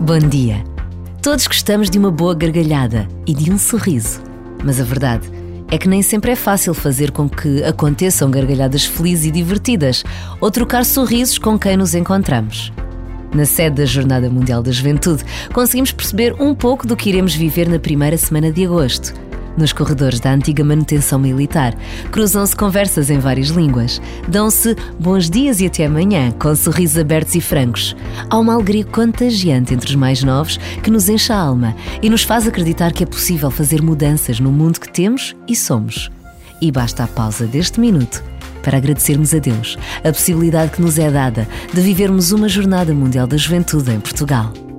Bom dia. Todos gostamos de uma boa gargalhada e de um sorriso. Mas a verdade é que nem sempre é fácil fazer com que aconteçam gargalhadas felizes e divertidas ou trocar sorrisos com quem nos encontramos. Na sede da Jornada Mundial da Juventude, conseguimos perceber um pouco do que iremos viver na primeira semana de agosto. Nos corredores da antiga manutenção militar, cruzam-se conversas em várias línguas. Dão-se bons dias e até amanhã, com sorrisos abertos e francos. Há uma alegria contagiante entre os mais novos que nos enche a alma e nos faz acreditar que é possível fazer mudanças no mundo que temos e somos. E basta a pausa deste minuto para agradecermos a Deus a possibilidade que nos é dada de vivermos uma Jornada Mundial da Juventude em Portugal.